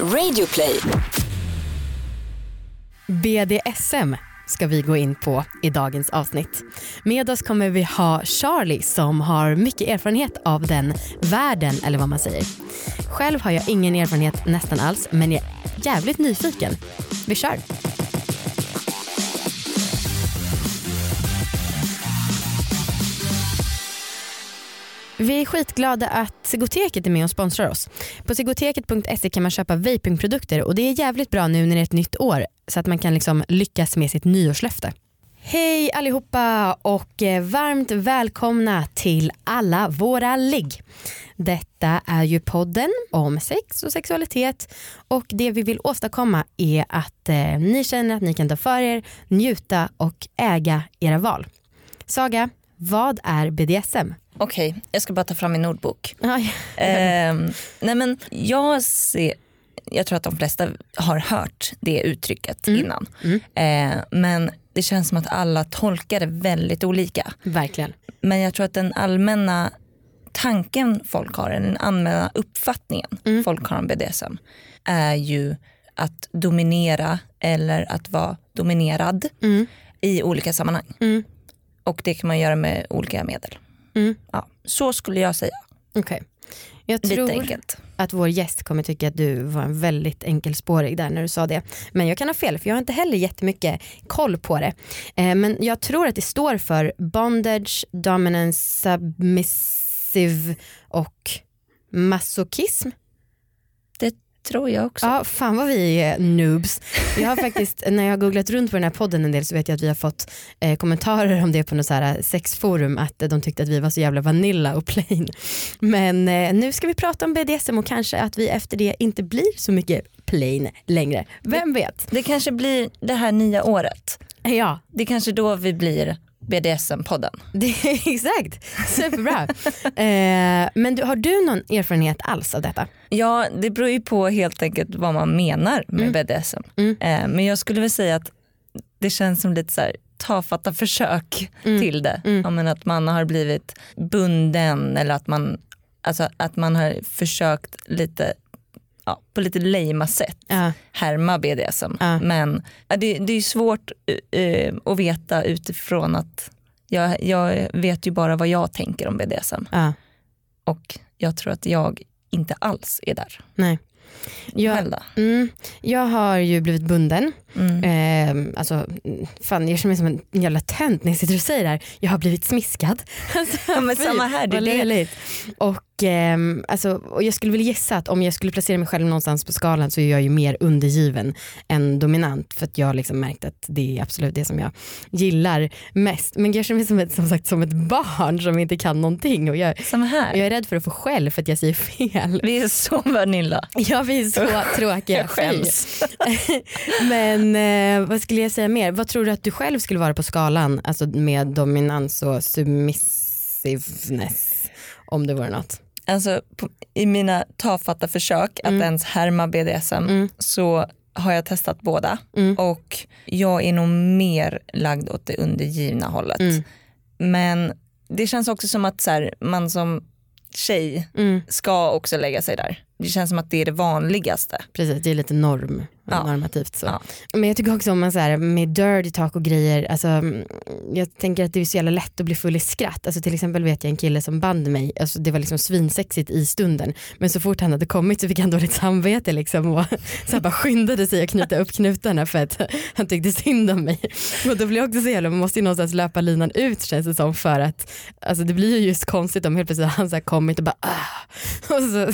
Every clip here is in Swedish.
Radioplay. BDSM ska vi gå in på i dagens avsnitt. Med oss kommer vi ha Charlie som har mycket erfarenhet av den världen eller vad man säger. Själv har jag ingen erfarenhet nästan alls men jag är jävligt nyfiken. Vi kör! Vi är skitglada att Sigoteket är med och sponsrar oss. På sigoteket.se kan man köpa vapingprodukter och det är jävligt bra nu när det är ett nytt år så att man kan liksom lyckas med sitt nyårslöfte. Hej allihopa och eh, varmt välkomna till alla våra ligg. Detta är ju podden om sex och sexualitet och det vi vill åstadkomma är att eh, ni känner att ni kan ta för er, njuta och äga era val. Saga, vad är BDSM? Okej, jag ska bara ta fram min. Aj. Ehm, nej men jag, ser, jag tror att de flesta har hört det uttrycket innan. Eh, men det känns som att alla tolkar det väldigt olika. Verkligen. Men jag tror att den allmänna tanken folk har, den allmänna uppfattningen folk har om BDSM är ju att dominera eller att vara dominerad i olika sammanhang. Och det kan man göra med olika medel. Ja, så skulle jag säga. Okej. Jag tror att vår gäst kommer tycka att du var en väldigt enkelspårig där när du sa det. Men jag kan ha fel för jag har inte heller jättemycket koll på det. Eh, men jag tror att det står för bondage, dominance, submissive och masochism. Det tror jag också. Ja, fan vad vi är noobs. Jag har faktiskt, när jag har googlat runt på den här podden en del så vet jag att vi har fått eh, kommentarer om det på något så här sexforum att eh, de tyckte att vi var så jävla vanilla och plain. Men eh, nu ska vi prata om BDSM och kanske att vi efter det inte blir så mycket plain längre. Vem vet? Det kanske blir det här nya året. Ja, Det kanske då vi blir BDSM-podden. exakt. Superbra. eh, men du, har du någon erfarenhet alls av detta? Ja, det beror ju på helt enkelt vad man menar med BDSM. Eh, men jag skulle väl säga att det känns som lite så här tafatta försök till det. Ja, men att man har blivit bunden eller att man, alltså, att man har försökt lite ja, på lite lejma sätt Ja. härma BDSM. Ja. Men det, det är svårt eh, att veta utifrån att jag, jag vet ju bara vad jag tänker om BDSM. Ja, Och jag tror att jag inte alls är där. nej. Jag? Mm, jag har ju blivit bunden. Mm. Eh, alltså, fan, jag känner mig som en jävla tönt när jag sitter och säger det här. Jag har blivit smiskad. Alltså, Ja, men fy, samma här, det är löjligt. Och, ehm, alltså, och jag skulle vilja gissa att om jag skulle placera mig själv någonstans på skalan så är jag ju mer undergiven än dominant för att jag har liksom märkt att det är absolut det som jag gillar mest. Men jag känner mig som ett, som sagt som ett barn som inte kan någonting och jag, Samma här. jag är rädd för att få skäll för att jag säger fel. Vi är så vanilla. Ja vi är så tråkiga. Jag skäms. Fy. Men eh, vad skulle jag säga mer? Vad tror du att du själv skulle vara på skalan alltså med dominans och submissiveness om det vore något? Alltså, på, I mina tafatta försök att ens härma BDSM så har jag testat båda och jag är nog mer lagd åt det undergivna hållet. Men det känns också som att så här, man som tjej ska också lägga sig där. Det känns som att det är det vanligaste. Precis, det är lite norm, Ja. normativt så. Ja. Men jag tycker också om man så här, med dirty talk och grejer, alltså, mm, jag tänker att det är så jävla lätt att bli full i skratt. Alltså, till exempel vet jag en kille som band mig, alltså, det var liksom svinsexigt i stunden men så fort han hade kommit så fick han dåligt samvete liksom, och så bara skyndade sig att knyta upp knutarna för att han tyckte synd om mig. Och då blir jag också så jävla, man måste ju någonstans löpa linan ut känns det som för att alltså, det blir ju just konstigt om helt plötsligt han så här kommit och bara ah. och så,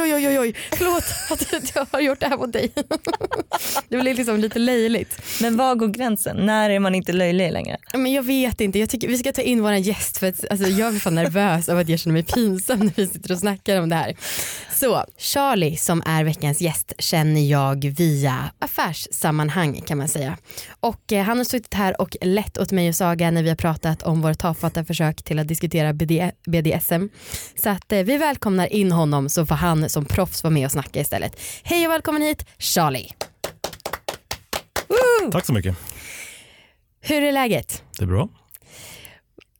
oj oj oj oj förlåt att jag har gjort det här mot dig. det blir liksom lite löjligt. Men var går gränsen? När är man inte löjlig längre? Men jag vet inte, jag tycker vi ska ta in våran gäst för att alltså, jag blir fan nervös av att jag känner mig pinsam när vi sitter och snackar om det här. Så Charlie som är veckans gäst känner jag via affärssammanhang kan man säga. Och eh, han har suttit här och lett åt mig och Saga när vi har pratat om våra tafatta försök till att diskutera BD, BDSM. Så att eh, vi välkomnar in honom så får han som proffs vara med och snacka istället. Hej och välkommen hit Charlie. Tack så mycket. Hur är läget? Det är bra.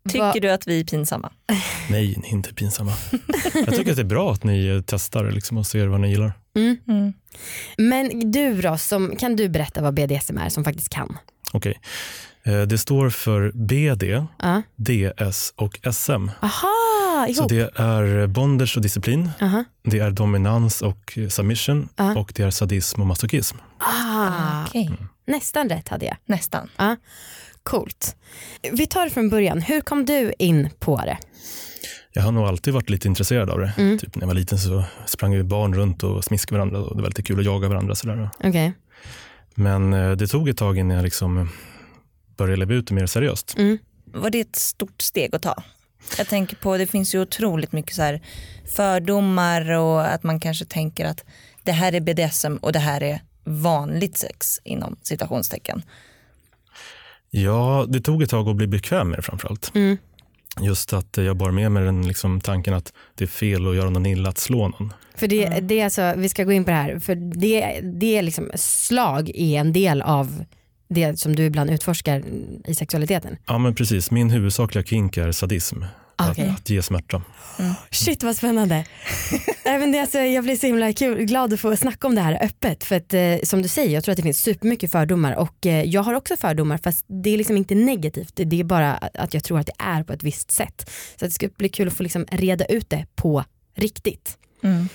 Tycker du att vi är pinsamma? Nej, ni är inte pinsamma. Jag tycker att det är bra att ni testar liksom och ser vad ni gillar. Mm. Mm. Men du då, som, kan du berätta vad BDSM är som faktiskt kan? Okej. Okay. Eh, det står för BD, uh. DS och SM. Aha, ihop. Så det är bondage och disciplin, uh -huh. det är dominans och submission uh -huh. och det är sadism och masochism. Ah, okay. mm. Nästan rätt hade jag. Nästan. Uh. Coolt. Vi tar det från början. Hur kom du in på det? Jag har nog alltid varit lite intresserad av det. Mm. Typ när jag var liten så sprang vi barn runt och smiskade varandra och det var lite kul att jaga varandra. Sådär. Okay. Men eh, det tog ett tag innan jag liksom började leva ut det mer seriöst. Mm. Var det ett stort steg att ta? Jag tänker på, det finns ju otroligt mycket så fördomar och att man kanske tänker att det här är BDSM och det här är vanligt sex inom citationstecken. Ja, det tog ett tag att bli bekväm med det framförallt. Mm. Just att jag bar med mig den liksom, tanken att det är fel att göra någon illa, att slå någon. För det, mm. det är alltså, vi ska gå in på det här, för det, det är liksom, slag är en del av det som du ibland utforskar i sexualiteten. Ja men precis, min huvudsakliga kink är sadism. Okay. Att, att ge smärta. Mm. Shit vad spännande. Även det, alltså, jag blir så himla kul, glad att få snacka om det här öppet. För att eh, som du säger, jag tror att det finns supermycket fördomar och eh, jag har också fördomar fast det är liksom inte negativt. Det är bara att jag tror att det är på ett visst sätt. Så det skulle bli kul att få liksom reda ut det på riktigt. Mm.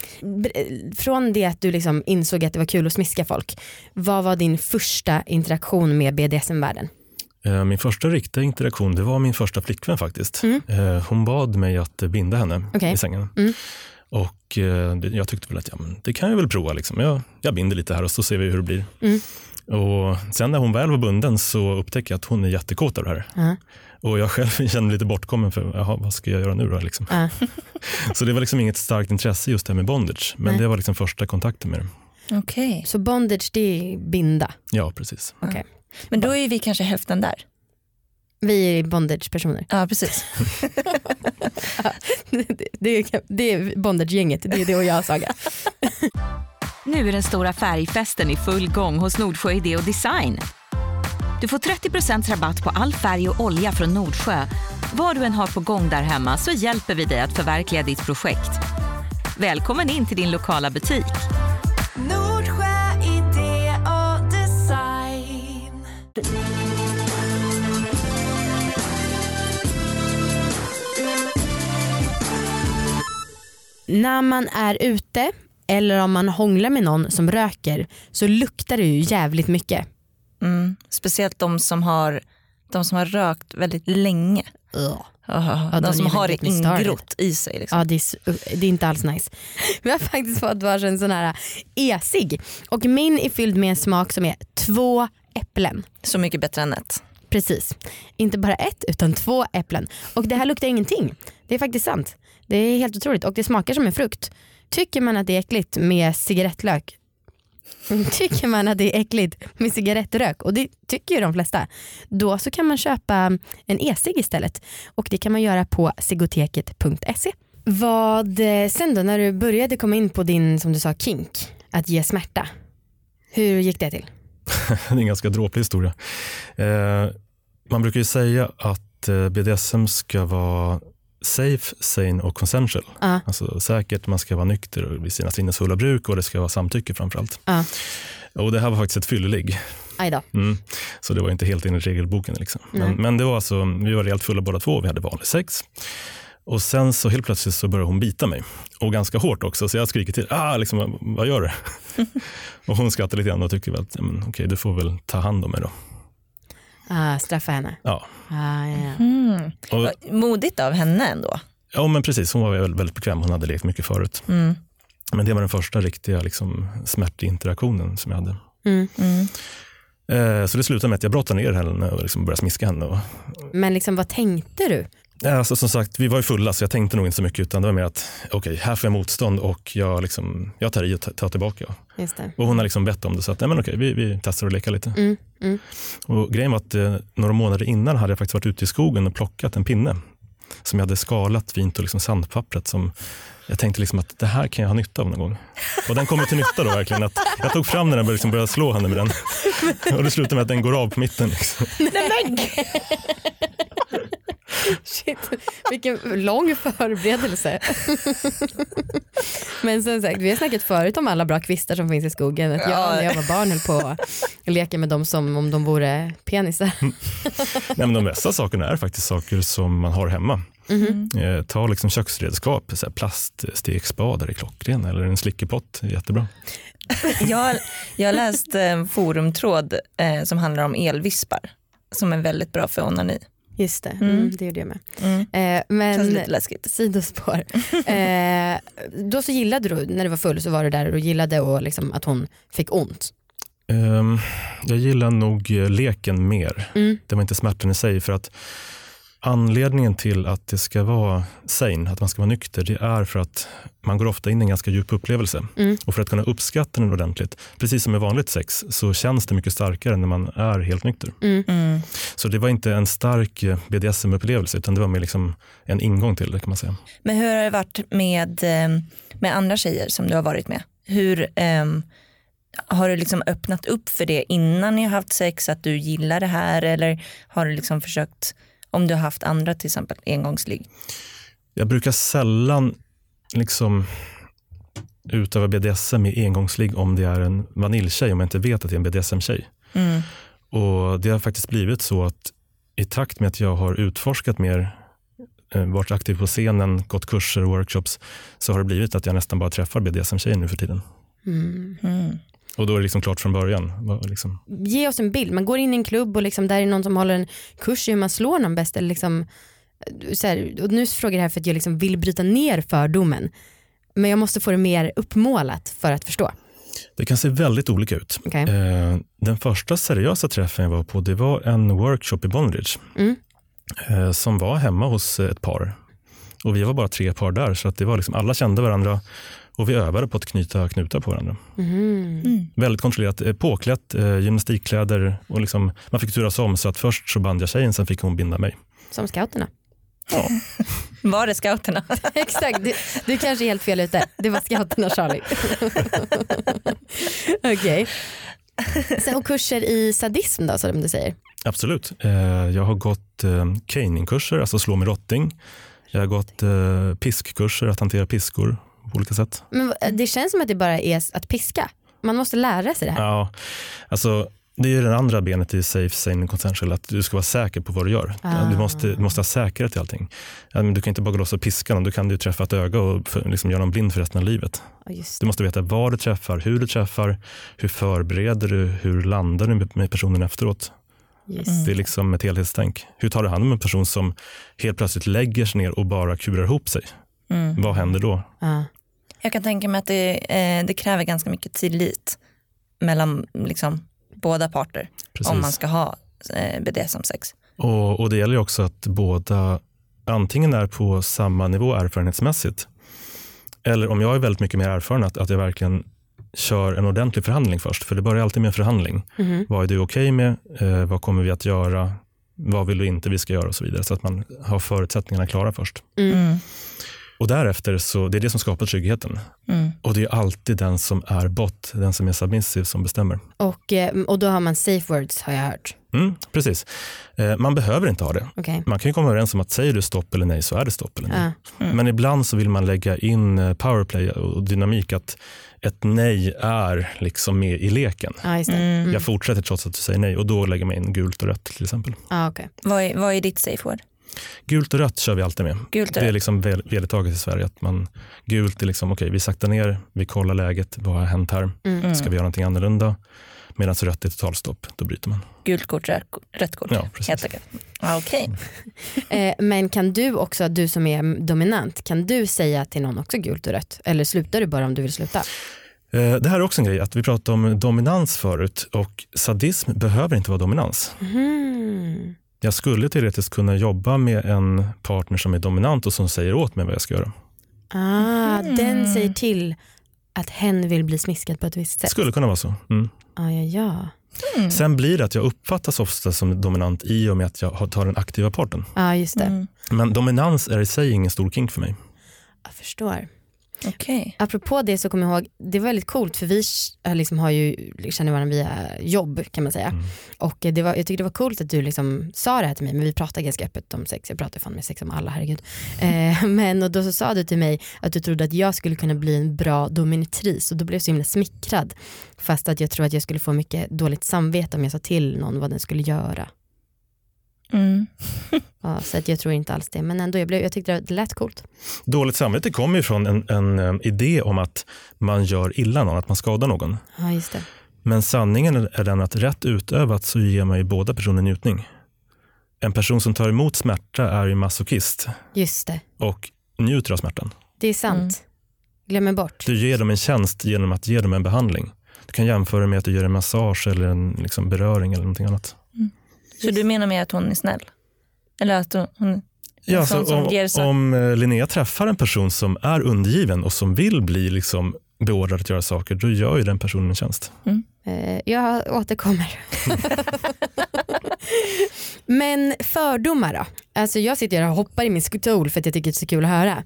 Från det att du liksom insåg att det var kul att smiska folk, vad var din första interaktion med BDSM-världen? Eh, min första riktiga interaktion det var min första flickvän faktiskt. Mm. Eh, hon bad mig att binda henne okay. i sängen. Mm. Och eh, jag tyckte väl att ja, det kan jag väl prova. Liksom. Jag, jag binder lite här och så ser vi hur det blir. Mm. Och sen när hon väl var bunden så upptäckte jag att hon är jättekåt av det här. Uh. Och jag själv kände mig lite bortkommen för jaha, vad ska jag göra nu då? Liksom. Uh. så det var liksom inget starkt intresse just det här med bondage. Men Nej. det var liksom första kontakten med det. Okay. Så bondage det är binda? Ja, precis. Okay. Men då är vi kanske hälften där. Vi är bondage-personer. Ja, precis. det, är, det är bondage-gänget, det är det och jag Saga. nu är den stora färgfesten i full gång hos Nordsjö Idé och Design. Du får 30% rabatt på all färg och olja från Nordsjö. Vad du än har på gång där hemma så hjälper vi dig att förverkliga ditt projekt. Välkommen in till din lokala butik. när man är ute eller om man hånglar med någon som röker så luktar det ju jävligt mycket. Mm. Speciellt de som, har, de som har rökt väldigt länge. Ja. Oh, de som har det ingrott i sig. Liksom. Ja, det, är, det är inte alls nice. Vi har faktiskt fått varsin sån här esig och min är fylld med en smak som är två äpplen. Så mycket bättre än ett. Precis. Inte bara ett utan två äpplen. Och det här luktar ingenting. Det är faktiskt sant. Det är helt otroligt och det smakar som en frukt. Tycker man att det är äckligt med cigarettlök Tycker man att det är äckligt med cigarettrök och det tycker ju de flesta. Då så kan man köpa en e-cigg istället och det kan man göra på sigoteket.se. Vad eh, sen då när du började komma in på din som du sa kink, att ge smärta. Hur gick det till? det är en ganska dråplig historia. Eh, man brukar ju säga att eh, BDSM ska vara safe, sane och consensual. Uh. Alltså säkert, man ska vara nykter vid sina sinnesfulla bruk och det ska vara samtycke framförallt. Uh. Och det här var faktiskt ett fyllelig. Mm. Så det var inte helt enligt regelboken. Liksom. Men, men, det var alltså, vi var rejält fulla båda två, vi hade vanlig sex. Och sen så helt plötsligt så började hon bita mig. Och ganska hårt också, så jag skriker till. Ah, liksom, vad gör du? och hon skrattar lite grann och tycker att okej, okay, du får väl ta hand om mig då. Ah, straffa henne? Ja. Ah, ja. Mm. Och, Modigt av henne ändå. Ja men precis, hon var väldigt, väldigt bekväm. Hon hade lekt mycket förut. Mm. Men det var den första riktiga liksom, smärtinteraktionen som jag hade. Mm. mm. Eh, så det slutade med att jag brottade ner henne och liksom började smiska henne. Och... Men liksom, vad tänkte du? Alltså, som sagt, vi var ju fulla så jag tänkte nog inte så mycket utan det var mer att okej, okay, här får jag motstånd och jag, liksom, jag tar i och tar tillbaka. Och hon har liksom bett om det så att nej, men okej, vi, vi testar att leka lite. Mm, mm. Och grejen var att eh, några månader innan hade jag faktiskt varit ute i skogen och plockat en pinne som jag hade skalat fint och liksom sandpappret som jag tänkte liksom att det här kan jag ha nytta av någon gång. Och den kommer till nytta då verkligen. Att jag tog fram den och började, liksom började slå henne med den. Och det slutade med att den går av på mitten. Liksom. Vilken lång förberedelse. Men som sagt, vi har snackat förut om alla bra kvistar som finns i skogen. Att jag när jag var barn höll på att leka med dem som om de vore penisar. Nej, men de bästa sakerna är faktiskt saker som man har hemma. Mm -hmm. Ta liksom köksredskap, så plaststekspade är klockren eller en slickepott, jättebra. jag, jag har läst en forumtråd eh, som handlar om elvispar som är väldigt bra för onani. Just det, mm. Mm, det gjorde jag med. Mm. Eh, men, Känns lite läskigt. Sidospår. eh, då så gillade du, när du var full så var du där och gillade och liksom att hon fick ont? Um, jag gillar nog leken mer. Mm. Det var inte smärtan i sig. för att Anledningen till att det ska vara sane, att man ska vara nykter, det är för att man går ofta in i en ganska djup upplevelse. Mm. Och för att kunna uppskatta den ordentligt, precis som med vanligt sex, så känns det mycket starkare när man är helt nykter. Mm. Mm. Så det var inte en stark BDSM-upplevelse, utan det var mer liksom en ingång till det kan man säga. Men hur har det varit med, eh, med andra tjejer som du har varit med? Hur, um, har du liksom öppnat upp för det innan ni har haft sex, att du gillar det här eller har du liksom försökt om du har haft andra till exempel engångsligg? Jag brukar sällan liksom utöva BDSM med engångsligg om det är en vaniljtjej, om jag inte vet att det är en BDSM-tjej. Mm. Och Det har faktiskt blivit så att i takt med att jag har utforskat mer, eh, varit aktiv på scenen, gått kurser och workshops, så har det blivit att jag nästan bara träffar BDSM-tjejer nu för tiden. Mm. Mm. Och då är det liksom klart från början. Liksom. Ge oss en bild, man går in i en klubb och liksom där är någon som håller en kurs i hur man slår någon bäst. Eller liksom, så här, och nu frågar jag det här för att jag liksom vill bryta ner fördomen. Men jag måste få det mer uppmålat för att förstå. Det kan se väldigt olika ut. Okay. Eh, den första seriösa träffen jag var på det var en workshop i Bondage mm. eh, som var hemma hos ett par. Och Vi var bara tre par där, så att det var liksom, alla kände varandra och vi övade på att knyta knutar på varandra. Mm. Mm. Väldigt kontrollerat, eh, påklätt, eh, gymnastikkläder och liksom, man fick turas om. Så att först så band jag tjejen, sen fick hon binda mig. Som scouterna. Ja. Var det scouterna? Exakt, du, du kanske är helt fel ute. Det var scouterna Charlie. Okej. Okay. Sen och kurser i sadism då som du säger? Absolut. Eh, jag har gått caningkurser, alltså slå med rotting. Jag har gått piskkurser, att hantera piskor på olika sätt. Men det känns som att det bara är att piska. Man måste lära sig det här. Ja, alltså det är det andra benet i safe, sane consensual, att du ska vara säker på vad du gör. Ah. Du, måste, du måste ha säkerhet i allting. Du kan inte bara gå loss och piska någon, du kan du träffa ett öga och för, liksom göra någon blind för resten av livet. Du måste veta vad du träffar, hur du träffar, hur förbereder du, hur landar du med personen efteråt. Yes. Det är liksom ett helhetstänk. Hur tar du hand om en person som helt plötsligt lägger sig ner och bara kurar ihop sig? Mm. Vad händer då? Ah. Jag kan tänka mig att det, eh, det kräver ganska mycket tillit mellan liksom, båda parter Precis. om man ska ha eh, BDSM-sex. Och, och det gäller också att båda antingen är på samma nivå erfarenhetsmässigt eller om jag är väldigt mycket mer erfaren att, att jag verkligen kör en ordentlig förhandling först. För det börjar alltid med en förhandling. Mm. Vad är du okej okay med? Eh, vad kommer vi att göra? Vad vill du inte vi ska göra och så vidare. Så att man har förutsättningarna klara först. Mm. Och därefter så, det är det som skapar tryggheten. Mm. Och det är alltid den som är bot, den som är submissive som bestämmer. Och, eh, och då har man safe words har jag hört. Mm, precis. Eh, man behöver inte ha det. Okay. Man kan komma överens om att säger du stopp eller nej så är det stopp eller nej. Mm. Men ibland så vill man lägga in eh, powerplay och dynamik att ett nej är liksom med i leken. Ah, mm. Jag fortsätter trots att du säger nej och då lägger man in gult och rött till exempel. Ah, okay. vad, är, vad är ditt safe word? Gult och rött kör vi alltid med. Gult det är liksom vedertaget i Sverige. Att man, gult är liksom, okej okay, vi saktar ner, vi kollar läget, vad har hänt här? Mm. Ska vi göra någonting annorlunda? Medan rött är totalstopp, då bryter man. Gult kort, rött kort. Ja, precis. Okay. eh, men kan du också, du som är dominant, kan du säga till någon också gult och rött? Eller slutar du bara om du vill sluta? Eh, det här är också en grej, att vi pratade om dominans förut och sadism behöver inte vara dominans. Mm jag skulle teoretiskt kunna jobba med en partner som är dominant och som säger åt mig vad jag ska göra. Ah, mm. Den säger till att hen vill bli smiskad på ett visst sätt? skulle kunna vara så. Mm. Ah, ja, ja. Mm. Sen blir det att jag uppfattas ofta som dominant i och med att jag tar den aktiva parten. Ah, just det. Mm. Men dominans är i sig ingen stor kink för mig. Jag förstår. Okay. Apropå det så kommer jag ihåg, det var väldigt coolt för vi liksom har ju, känner varandra via jobb kan man säga. Mm. Och det var, jag tyckte det var coolt att du liksom sa det här till mig, men vi pratar ganska öppet om sex, jag pratar fan med sex om alla, herregud. Eh, men och då så sa du till mig att du trodde att jag skulle kunna bli en bra dominatris och då blev jag så himla smickrad. Fast att jag tror att jag skulle få mycket dåligt samvete om jag sa till någon vad den skulle göra. Mm. ja, så att jag tror inte alls det, men ändå, jag, blev, jag tyckte det lät coolt. Dåligt samvete kommer ju från en, en, en, idé om att man gör illa någon, att man skadar någon. Ja, just det. Men sanningen är den att rätt utövat så ger man ju båda personer njutning. En person som tar emot smärta är ju masochist. Just det. Och njuter av smärtan. Det är sant. Mm. Glömmer bort. Du ger dem en tjänst genom att ge dem en behandling. Du kan jämföra med att du gör en massage eller en liksom, beröring eller någonting annat. Så du menar med att hon är snäll? Eller att hon, Ja, så om, om eh, Linnea träffar en person som är undergiven och som vill bli liksom beordrad att göra saker, då gör ju den personen en tjänst. Mm. Eh, jag återkommer. Men fördomar då? Alltså jag sitter och hoppar i min stol för att jag tycker det är så kul att höra.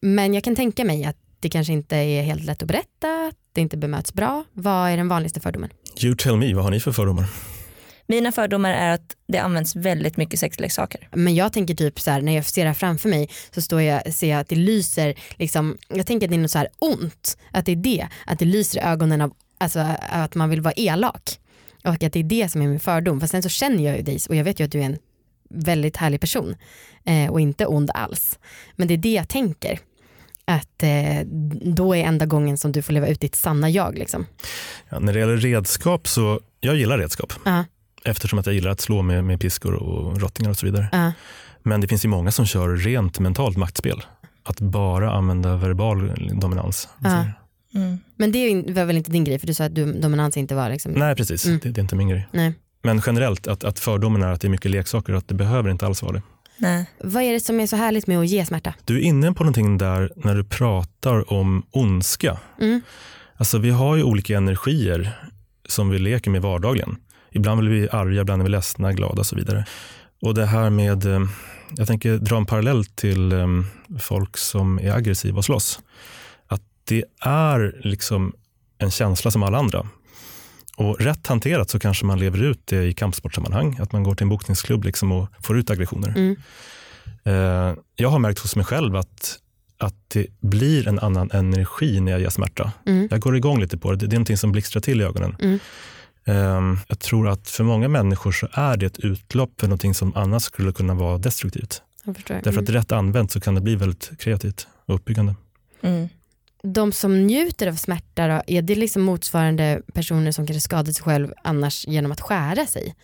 Men jag kan tänka mig att det kanske inte är helt lätt att berätta, att det inte bemöts bra. Vad är den vanligaste fördomen? You tell me, vad har ni för fördomar? Mina fördomar är att det används väldigt mycket sexleksaker. Men jag tänker typ så här, när jag ser det här framför mig så står jag, ser jag att det lyser, liksom, jag tänker att det är något så här ont, att det är det, att det lyser i ögonen av alltså, att man vill vara elak. Och att det är det som är min fördom. Fast sen så känner jag ju dig och jag vet ju att du är en väldigt härlig person eh, och inte ond alls. Men det är det jag tänker att eh, då är enda gången som du får leva ut ditt sanna jag. Liksom. Ja, när det gäller redskap så, jag gillar redskap. Uh -huh. Eftersom att jag gillar att slå med, med piskor och rottingar och så vidare. Uh. Men det finns ju många som kör rent mentalt maktspel. Att bara använda verbal dominans. Uh mm. Men det var väl inte din grej för du sa att du, dominans inte var liksom... Nej precis, mm. det, det, är inte min grej. Nej. Men generellt att, att fördomen är att det är mycket leksaker och att det behöver inte alls vara det. Nej. Vad är det som är så härligt med att ge smärta? Du är inne på någonting där när du pratar om ondska. Mm. Alltså vi har ju olika energier som vi leker med vardagligen. Ibland blir vi arga, ibland är vi ledsna, glada och så vidare. Och det här med, eh, jag tänker dra en parallell till eh, folk som är aggressiva och slåss. Att det är liksom en känsla som alla andra. Och rätt hanterat så kanske man lever ut det i kampsportsammanhang. Att man går till en boxningsklubb liksom och får ut aggressioner. Mm. Eh, jag har märkt hos mig själv att, att det blir en annan energi när jag ger smärta. Mm. Jag går igång lite på det. Det är någonting som blixtrar till i ögonen. Mm. Eh, jag tror att för många människor så är det ett utlopp för någonting som annars skulle kunna vara destruktivt. Därför att mm. rätt använt så kan det bli väldigt kreativt och uppbyggande. Mm de som njuter av smärta då, är det liksom motsvarande personer som kanske skadar sig själv annars genom att skära sig?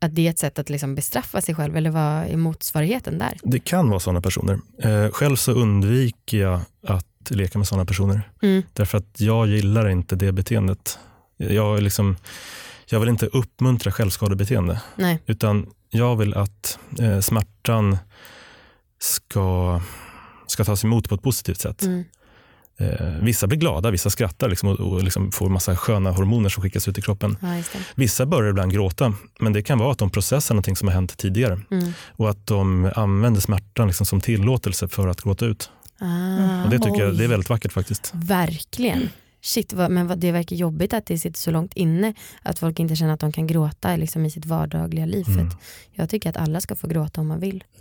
Att det är ett sätt att liksom bestraffa sig själv eller vad är motsvarigheten där? Det kan vara sådana personer. Eh, själv så undviker jag att leka med sådana personer. Mm. Därför att jag gillar inte det beteendet. Jag, liksom, jag vill inte uppmuntra självskadebeteende. Nej. Utan jag vill att eh, smärtan ska, ska tas emot på ett positivt sätt. Mm. Eh, vissa blir glada, vissa skrattar liksom, och, och liksom får massa sköna hormoner som skickas ut i kroppen. Ja, vissa börjar ibland gråta, men det kan vara att de processar någonting som har hänt tidigare. Mm. Och att de använder smärtan liksom som tillåtelse för att gråta ut. Ah, och det tycker oj. jag det är väldigt vackert faktiskt. Verkligen. Shit, vad, men vad, det verkar jobbigt att det sitter så långt inne att folk inte känner att de kan gråta liksom, i sitt vardagliga liv. Mm. jag tycker att alla ska få gråta om man vill.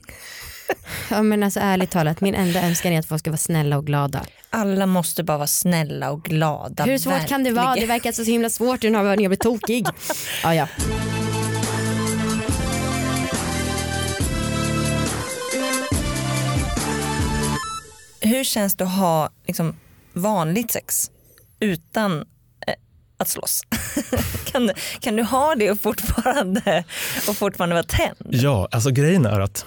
Ja men alltså ärligt talat, min enda önskan är att folk ska vara snälla och glada. Alla måste bara vara snälla och glada. Hur svårt verkligen. kan det vara? Det verkar så himla svårt när jag blir tokig. Ja, ja. Hur känns det att ha liksom, vanligt sex utan eh, att slåss? kan, kan du ha det och fortfarande, och fortfarande vara tänd? Ja, alltså grejen är att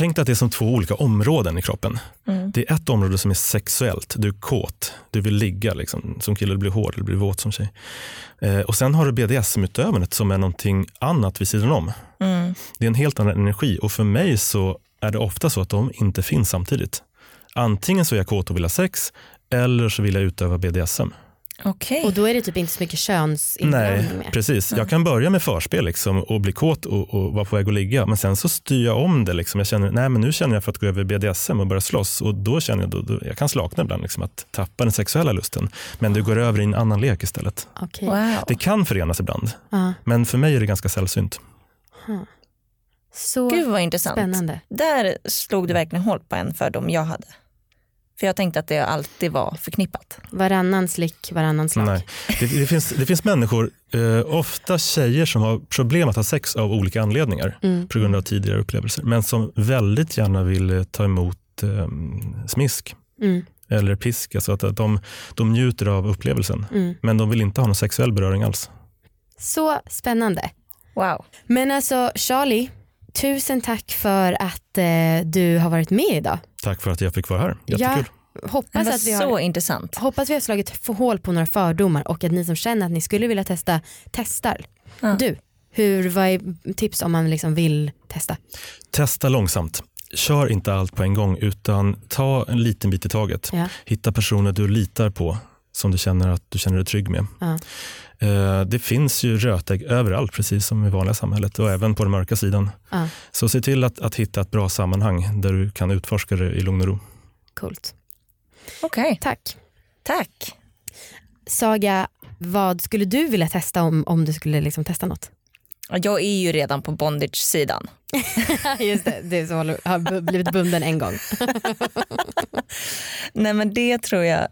Tänk dig att det är som två olika områden i kroppen. Mm. Det är ett område som är sexuellt, du är kåt, du vill ligga liksom. som kille, du blir hård eller blir våt som tjej. Eh, och sen har du BDSM-utövandet som är någonting annat vid sidan om. Mm. Det är en helt annan energi och för mig så är det ofta så att de inte finns samtidigt. Antingen så är jag kåt och vill ha sex eller så vill jag utöva BDSM. Okay. Och då är det typ inte så mycket könsinblandning Nej, med. precis. Jag kan börja med förspel liksom, och bli kåt och, och vara på väg att ligga. Men sen så styr jag om det. Liksom. Jag känner, nej men nu känner jag för att gå över BDSM och börja slåss. Och då känner jag, då, då, jag kan slakna ibland, liksom, att tappa den sexuella lusten. Men du går över i en annan lek istället. Okay. Wow. Det kan förenas ibland. Uh. Men för mig är det ganska sällsynt. Huh. Så Gud vad intressant. Spännande. Där slog du verkligen hål på en fördom jag hade. För jag tänkte att det alltid var förknippat. Varannan slick, varannan slag. Nej. Det, det, finns, det finns människor, eh, ofta tjejer som har problem att ha sex av olika anledningar mm. på grund av tidigare upplevelser. Men som väldigt gärna vill eh, ta emot eh, smisk. Mm. Eller pisk, alltså att, att de, de njuter av upplevelsen. Mm. Men de vill inte ha någon sexuell beröring alls. Så spännande. Wow. Men alltså Charlie, tusen tack för att eh, du har varit med idag. Tack för att jag fick vara här. Jättekul. Ja, hoppas att vi har, så intressant. Hoppas vi har slagit hål på några fördomar och att ni som känner att ni skulle vilja testa testar. Ja. Du, hur, vad är tips om man liksom vill testa? Testa långsamt. Kör inte allt på en gång utan ta en liten bit i taget. Ja. Hitta personer du litar på som du känner att du känner dig trygg med. Ja. Eh, det finns ju rötägg överallt, precis som i vanliga samhället och även på den mörka sidan. Ja. Så se till att, att hitta ett bra sammanhang där du kan utforska det i lugn och ro. Coolt. Okej. Okay. Tack. Tack. Saga, vad skulle du vilja testa om, om du skulle liksom testa något? Jag är ju redan på bondage-sidan. Just det, det som har blivit bunden en gång. Nej men det tror jag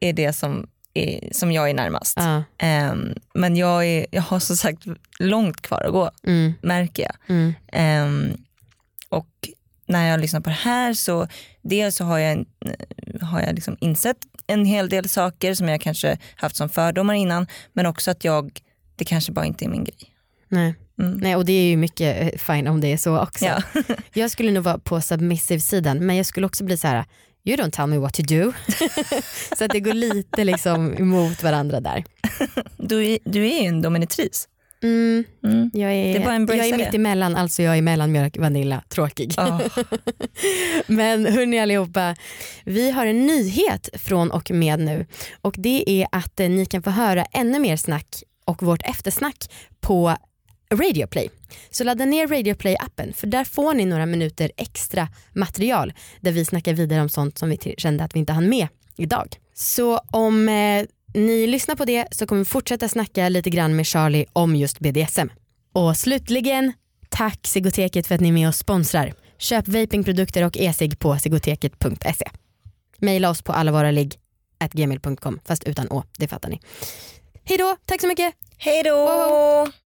är det som är, som jag är närmast. Um, men jag, är, jag har som sagt långt kvar att gå, mm. märker jag. Mm. Um, och när jag lyssnar på det här så dels så har jag, har jag liksom insett en hel del saker som jag kanske haft som fördomar innan men också att jag, det kanske bara inte är min grej. Nej. Mm. Nej, och det är ju mycket eh, fine om det är så också. Ja. jag skulle nog vara på submissive-sidan men jag skulle också bli så här, you don't tell me what to do. så att det går lite liksom emot varandra där. Du, är, du är ju en dominitris. Mm. Mm. Jag, är, jag är mitt emellan, alltså jag är mellanmjölk, vanilla, tråkig. Oh. Men hörni allihopa, vi har en nyhet från och med nu och det är att eh, ni kan få höra ännu mer snack och vårt eftersnack på Radioplay. Så ladda ner Radioplay appen för där får ni några minuter extra material där vi snackar vidare om sånt som vi kände att vi inte hann med idag. Så om eh, ni lyssnar på det så kommer vi fortsätta snacka lite grann med Charlie om just BDSM. Och slutligen, tack Sigoteket för att ni är med och sponsrar. Köp vapingprodukter och e-cigg på sigoteket.se. Maila oss på alla våra ligg gmail.com fast utan å, det fattar ni. Hej då, tack så mycket. Hej då.